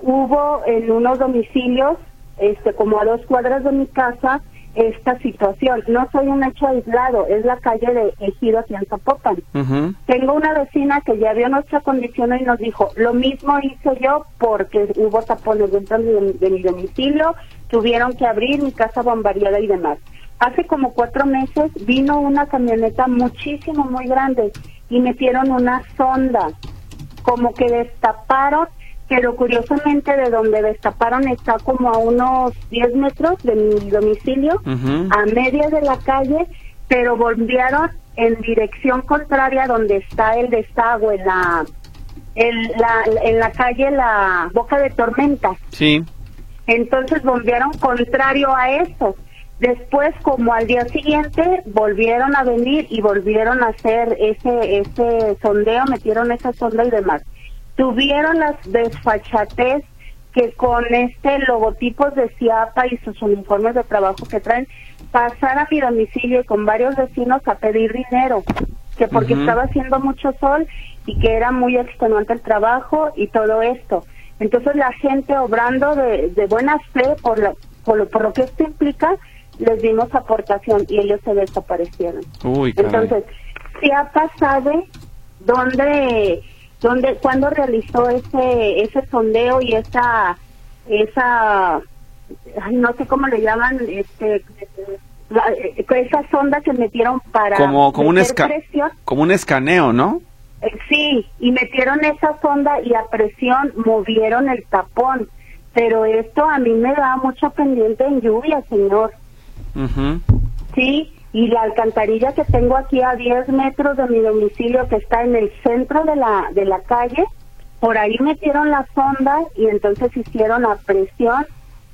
G: hubo en unos domicilios, este, como a dos cuadras de mi casa, esta situación. No soy un hecho aislado, es la calle de Ejido aquí en Zapopan. Tengo una vecina que ya vio nuestra condición y nos dijo, lo mismo hice yo porque hubo tapones dentro de, mi- de mi domicilio, tuvieron que abrir mi casa bombardeada y demás. Hace como cuatro meses vino una camioneta muchísimo, muy grande y metieron una sonda, como que destaparon, pero curiosamente de donde destaparon está como a unos 10 metros de mi domicilio a media de la calle, pero volvieron en dirección contraria donde está el desagüe, la, el, la, en la calle la boca de tormenta.
B: Sí.
G: Entonces volvieron contrario a eso. Después, como al día siguiente, volvieron a venir y volvieron a hacer ese, ese sondeo, metieron esa sonda y demás. Tuvieron las desfachatez que con este logotipos de CIAPA y sus uniformes de trabajo que traen, pasar a mi domicilio y con varios vecinos a pedir dinero, que porque estaba haciendo mucho sol y que era muy extenuante el trabajo y todo esto. Entonces la gente obrando de, de buena fe por, la- por, lo, por lo que esto implica, les dimos aportación y ellos se desaparecieron.
B: Uy.
G: Entonces, CIAPA sabe dónde, dónde, cuándo realizó ese, ese sondeo y esa, esa, no sé cómo le llaman, este, la- eh, esa sonda que metieron para
B: como, como, un
G: meter
B: esca-
G: presión.
B: como un escaneo, ¿no?
G: Eh, Sí, y metieron esa sonda y a presión movieron el tapón. Pero esto a mí me da mucho pendiente en lluvia, señor.
B: Ujú.
G: Sí, y la alcantarilla que tengo aquí a 10 metros de mi domicilio, que está en el centro de la, de la calle, por ahí metieron la sonda y entonces hicieron a presión,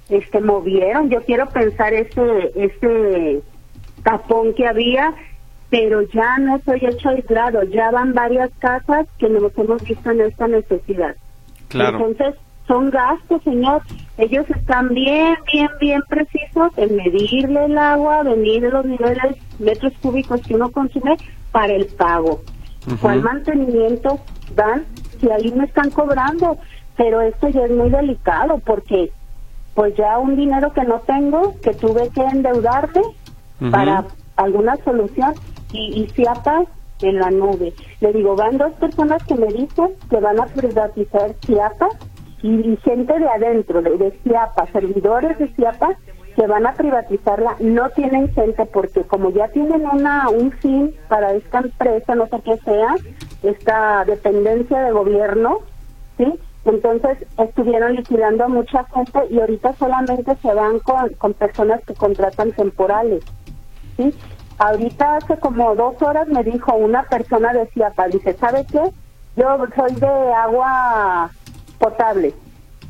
G: este, movieron. Yo quiero pensar ese, ese tapón que había, pero ya no estoy hecho aislado, ya van varias casas que nos hemos visto en esta necesidad.
B: Claro.
G: Entonces, son gastos, señor. Ellos están bien, bien, bien precisos en medirle el agua, medir los niveles metros cúbicos que uno consume para el pago.
B: Ujú.
G: ¿Cuál mantenimiento dan? Si ahí me están cobrando. Pero esto ya es muy delicado porque pues ya un dinero que no tengo, que tuve que endeudarme para alguna solución y, y CIAPA en la nube. Le digo, van dos personas que me dicen que van a privatizar CIAPA y, gente de adentro, de, de CIAPA, servidores de CIAPA que van a privatizarla, no tienen gente porque como ya tienen una un fin para esta empresa, no sé qué sea, esta dependencia de gobierno, ¿sí? Entonces estuvieron liquidando a mucha gente y ahorita solamente se van con, con personas que contratan temporales. ¿sí? Ahorita hace como dos horas me dijo una persona de Ciapa, dice, ¿sabe qué? Yo soy de agua potable,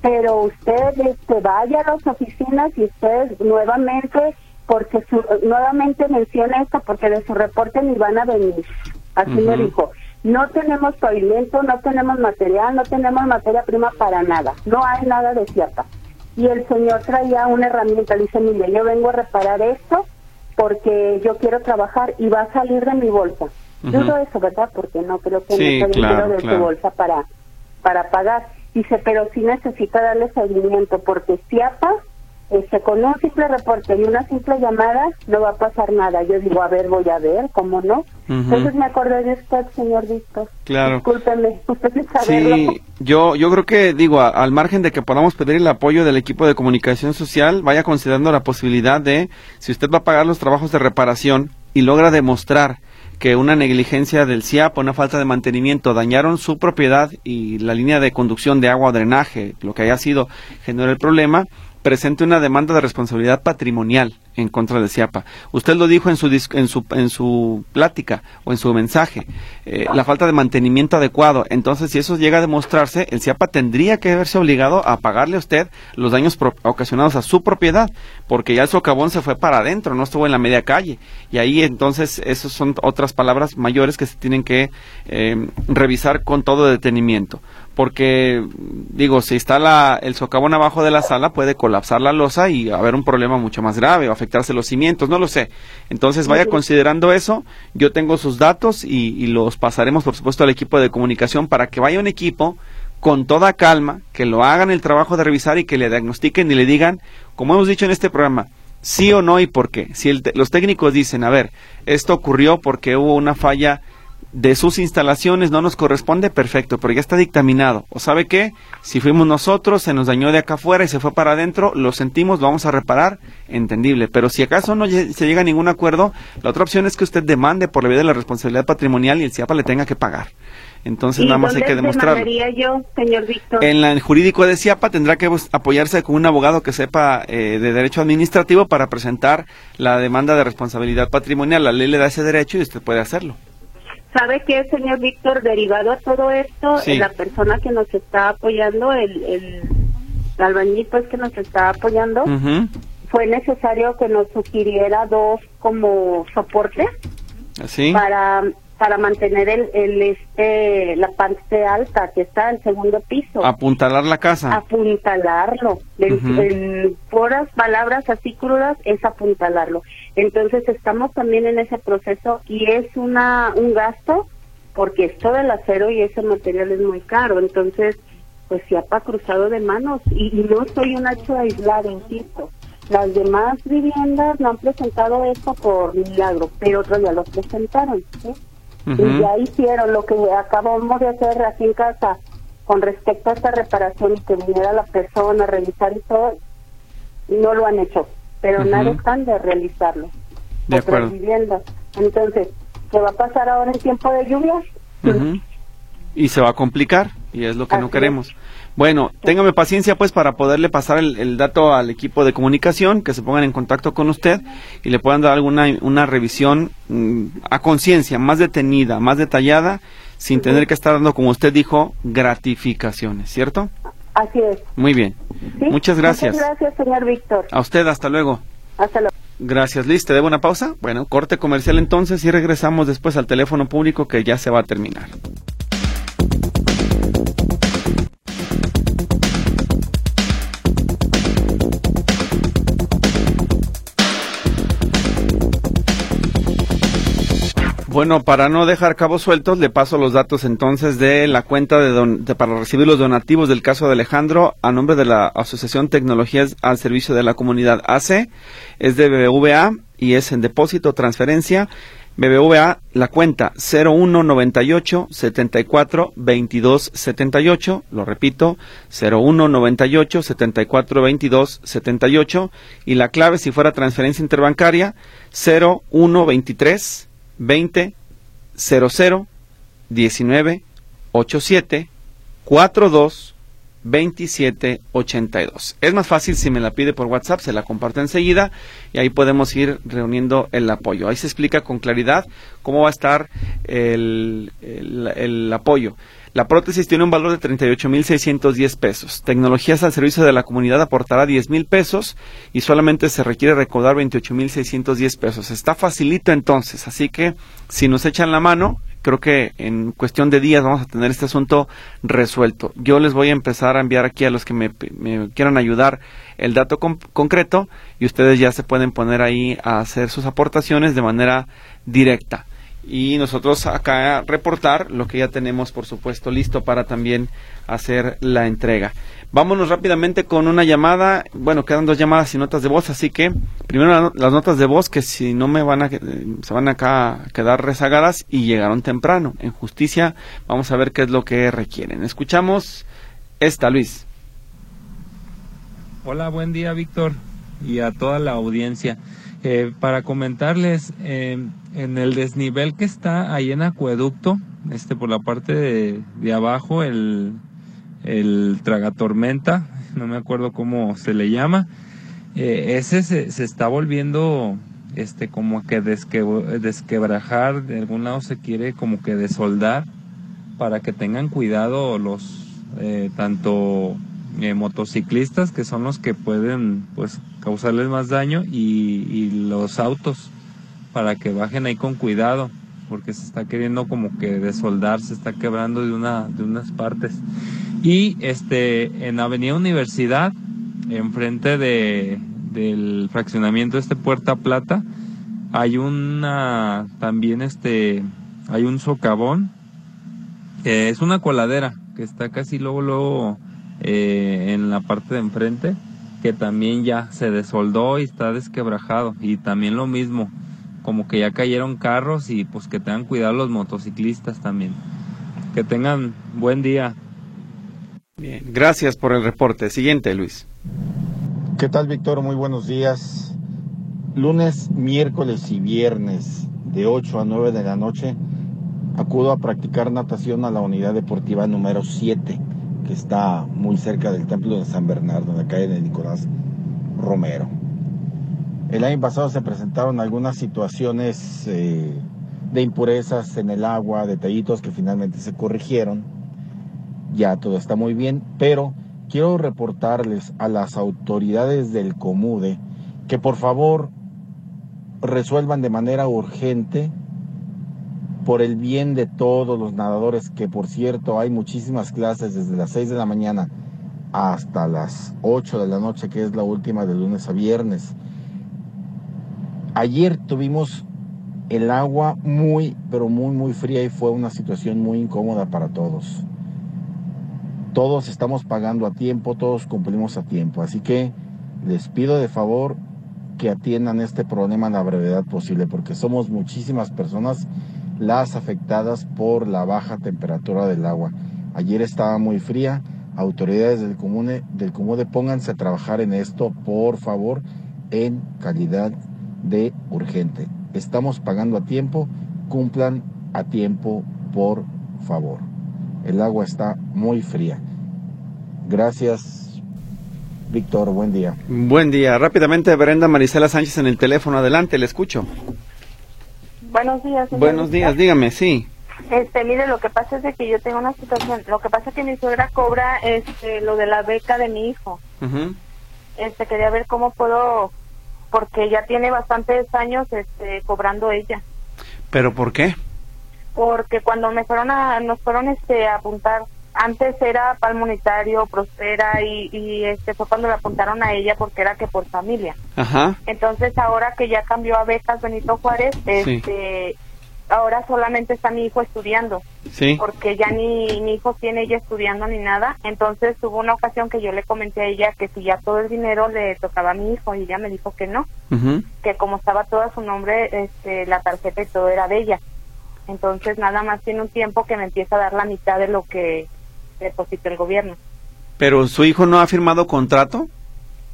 G: pero usted este, vaya a las oficinas y usted nuevamente, porque su, nuevamente menciona esto, porque de su reporte ni van a venir. Así me dijo. No tenemos pavimento, no tenemos material, no tenemos materia prima para nada. No hay nada de Ciapa. Y el señor traía una herramienta, dice, mire, yo vengo a reparar esto porque yo quiero trabajar y va a salir de mi bolsa. Dudo eso, ¿verdad? Porque no creo que
B: Sí,
G: no
B: claro,
G: de
B: claro.
G: su bolsa para, para pagar. Dice, pero sí necesita darle seguimiento porque Ciapa, este, con un simple reporte y una simple llamada no va a pasar nada. Yo digo, a ver, voy a ver, ¿cómo no? Entonces me acordé de usted, señor Víctor.
B: Claro.
G: Discúlpeme, usted saberlo.
B: Sí, yo, yo creo que, digo, a- al margen de que podamos pedir el apoyo del equipo de comunicación social, vaya considerando la posibilidad de, si usted va a pagar los trabajos de reparación y logra demostrar que una negligencia del CIAP, una falta de mantenimiento, dañaron su propiedad y la línea de conducción de agua o drenaje, lo que haya sido, generó el problema, presente una demanda de responsabilidad patrimonial en contra de CIAPA. Usted lo dijo en su, en su, en su plática o en su mensaje, eh, la falta de mantenimiento adecuado. Entonces, si eso llega a demostrarse, el CIAPA tendría que verse obligado a pagarle a usted los daños ocasionados a su propiedad, porque ya el socavón se fue para adentro, no estuvo en la media calle. Y ahí entonces, esas son otras palabras mayores que se tienen que eh, revisar con todo detenimiento porque digo, si está la, el socavón abajo de la sala puede colapsar la losa y haber un problema mucho más grave o afectarse los cimientos, no lo sé. Entonces vaya considerando eso, yo tengo sus datos y, y los pasaremos por supuesto al equipo de comunicación para que vaya un equipo con toda calma, que lo hagan el trabajo de revisar y que le diagnostiquen y le digan, como hemos dicho en este programa, sí o no y por qué. Si los técnicos dicen, a ver, esto ocurrió porque hubo una falla de sus instalaciones no nos corresponde, perfecto, pero ya está dictaminado. ¿O sabe qué? Si fuimos nosotros, se nos dañó de acá afuera y se fue para adentro, lo sentimos, lo vamos a reparar, entendible. Pero si acaso no se llega a ningún acuerdo, la otra opción es que usted demande por la vía de la responsabilidad patrimonial y el CIAPA le tenga que pagar. Entonces nada más hay que demostrar.
G: yo, señor Víctor?
B: En el jurídico de CIAPA tendrá que apoyarse con un abogado que sepa eh, de derecho administrativo para presentar la demanda de responsabilidad patrimonial. La ley le da ese derecho y usted puede hacerlo.
G: ¿Sabe qué, señor Víctor? Derivado a todo esto, la persona que nos está apoyando, el, el albañil pues que nos está apoyando, fue necesario que nos sugiriera dos como soporte
B: ¿Sí?
G: para para mantener el, el este la parte alta que está en el segundo piso.
B: Apuntalar la casa.
G: Apuntalarlo. En, puras palabras así crudas es apuntalarlo. Entonces estamos también en ese proceso y es una un gasto porque es todo el acero y ese material es muy caro. Entonces, pues se ha cruzado de manos y, no soy un hecho aislado, insisto. Las demás viviendas no han presentado esto por milagro, pero otros ya lo presentaron. ¿sí? Y ya hicieron lo que acabamos de hacer aquí en casa con respecto a esta reparación y que viniera la persona a revisar y todo, no lo han hecho, pero nada están de realizarlo.
B: De acuerdo.
G: Viviendas. Entonces, ¿qué va a pasar ahora en tiempo de lluvias?
B: Y se va a complicar, y es lo que no queremos. Bueno, téngame paciencia pues para poderle pasar el, dato al equipo de comunicación, que se pongan en contacto con usted y le puedan dar alguna una revisión mm, a conciencia, más detenida, más detallada, sin tener que estar dando, como usted dijo, gratificaciones, ¿cierto?
G: Así es.
B: Muy bien. Muchas gracias.
G: Muchas gracias, señor Víctor.
B: A usted, hasta luego.
G: Hasta luego.
B: Gracias, Liz. ¿Te debo una pausa? Bueno, corte comercial entonces y regresamos después al teléfono público que ya se va a terminar. Bueno, para no dejar cabos sueltos, le paso los datos entonces de la cuenta de, para recibir los donativos del caso de Alejandro a nombre de la Asociación Tecnologías al Servicio de la Comunidad AC. Es de BBVA y es en depósito transferencia. BBVA, la cuenta 0198 74 22 78, lo repito, 0198 74 22 78 y la clave si fuera transferencia interbancaria 0123 20 00 19 87 42 27 82. Es más fácil si me la pide por WhatsApp, se la comparto enseguida y ahí podemos ir reuniendo el apoyo. Ahí se explica con claridad cómo va a estar el, el, el apoyo. La prótesis tiene un valor de 38.610 pesos. Tecnologías al servicio de la comunidad aportará 10.000 pesos y solamente se requiere recaudar 28.610 pesos. Está facilito entonces, así que si nos echan la mano, creo que en cuestión de días vamos a tener este asunto resuelto. Yo les voy a empezar a enviar aquí a los que me, quieran ayudar el dato concreto y ustedes ya se pueden poner ahí a hacer sus aportaciones de manera directa y nosotros acá reportar lo que ya tenemos por supuesto listo para también hacer la entrega. Vámonos rápidamente con una llamada, bueno, quedan dos llamadas y notas de voz, así que primero las notas de voz que si no me van a se van acá quedar rezagadas y llegaron temprano. En justicia vamos a ver qué es lo que requieren. Escuchamos esta, Luis.
H: Hola, buen día, Víctor, y a toda la audiencia. Eh, para comentarles, eh, en el desnivel que está ahí en acueducto, este por la parte de, abajo, el, el tragatormenta, no me acuerdo cómo se le llama. Eh, ese se, está volviendo este como que desque, desquebrajar, de algún lado se quiere como que desoldar para que tengan cuidado los eh, tanto motociclistas que son los que pueden pues causarles más daño y, los autos para que bajen ahí con cuidado porque se está queriendo como que desoldar, se está quebrando de una de unas partes. Y este en Avenida Universidad, enfrente de del fraccionamiento este Puerta Plata, hay una también este hay un socavón es una coladera que está casi luego luego eh, en la parte de enfrente que también ya se desoldó y está desquebrajado y también lo mismo como que ya cayeron carros y pues que tengan cuidado los motociclistas también. Que tengan buen día.
B: Bien, gracias por el reporte. Siguiente, Luis.
I: ¿Qué tal, Víctor? Muy buenos días. Lunes, miércoles y viernes de 8 a 9 de la noche acudo a practicar natación a la unidad deportiva número 7, que está muy cerca del templo de San Bernardo, en la calle de Nicolás Romero. El año pasado se presentaron algunas situaciones eh, de impurezas en el agua, detallitos que finalmente se corrigieron. Ya todo está muy bien, pero quiero reportarles a las autoridades del Comude que por favor resuelvan de manera urgente por el bien de todos los nadadores, que por cierto hay muchísimas clases desde las 6 de la mañana hasta las 8 de la noche, que es la última de lunes a viernes. Ayer tuvimos el agua muy, pero muy, muy fría y fue una situación muy incómoda para todos. Todos estamos pagando a tiempo, todos cumplimos a tiempo. Así que les pido de favor que atiendan este problema a la brevedad posible, porque somos muchísimas personas las afectadas por la baja temperatura del agua. Ayer estaba muy fría. Autoridades del comune, del comune, pónganse a trabajar en esto, por favor, en calidad de urgente. Estamos pagando a tiempo, cumplan a tiempo, por favor. El agua está muy fría. Gracias, Víctor. Buen día.
B: Buen día. Rápidamente, Brenda Marisela Sánchez en el teléfono. Adelante, le escucho.
J: Buenos días.
B: Buenos días, dígame, sí.
J: Este, mire, lo que pasa es de que yo tengo una situación. Lo que pasa es que mi suegra cobra este, lo de la beca de mi hijo. Este, quería ver cómo puedo porque ya tiene bastantes años este, cobrando ella.
B: ¿Pero por qué?
J: Porque cuando me fueron a, nos fueron este, a apuntar, antes era Palmonitario, Prospera y, y este fue cuando le apuntaron a ella porque era que por familia.
B: Ajá.
J: Entonces ahora que ya cambió a becas Benito Juárez, este ahora solamente está mi hijo estudiando.
B: Sí.
J: Porque ya ni mi hijo tiene ella estudiando ni nada. Entonces hubo una ocasión que yo le comenté a ella que si ya todo el dinero le tocaba a mi hijo y ella me dijo que no. Que como estaba todo a su nombre, este, la tarjeta y todo era de ella. Entonces nada más tiene un tiempo que me empieza a dar la mitad de lo que depositó el gobierno.
B: ¿Pero su hijo no ha firmado contrato?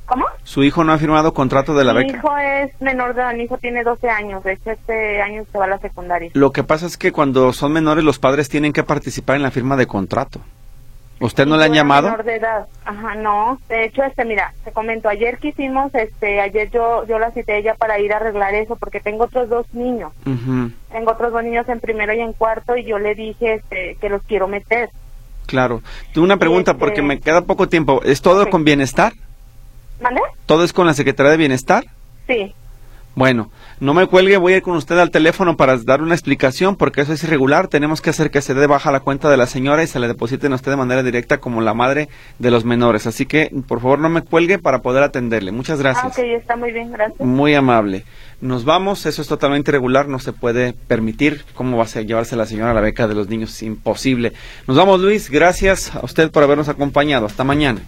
J: ¿Cómo?
B: ¿Su hijo no ha firmado contrato de la
J: mi
B: beca?
J: hijo es menor de edad, mi hijo tiene 12 años, de hecho este año se va a la secundaria.
B: Lo que pasa es que cuando son menores los padres tienen que participar en la firma de contrato. ¿Usted no
J: Mi
B: le han llamado?
J: menor de edad. Ajá, no. De hecho, este, mira, te comento, ayer que hicimos, este, ayer yo, yo la cité a ella para ir a arreglar eso, porque tengo otros dos niños.
B: Ujú,
J: Tengo otros dos niños en primero y en cuarto, y yo le dije, este, que los quiero meter.
B: Claro. Tengo una pregunta
J: Este-
B: porque me queda poco tiempo. ¿Es todo con bienestar?
J: ¿Vale?
B: ¿Todo es con la Secretaría de Bienestar?
J: Sí.
B: Bueno, no me cuelgue, voy a ir con usted al teléfono para dar una explicación porque eso es irregular. Tenemos que hacer que se dé baja la cuenta de la señora y se le depositen a usted de manera directa como la madre de los menores. Así que, por favor, no me cuelgue para poder atenderle. Muchas
J: Ah,
B: gracias.
J: ok, está muy bien, gracias.
B: Muy amable. Nos vamos, eso es totalmente irregular, no se puede permitir. ¿Cómo va a llevarse la señora a la beca de los niños? Imposible. Nos vamos, Luis. Gracias a usted por habernos acompañado. Hasta mañana.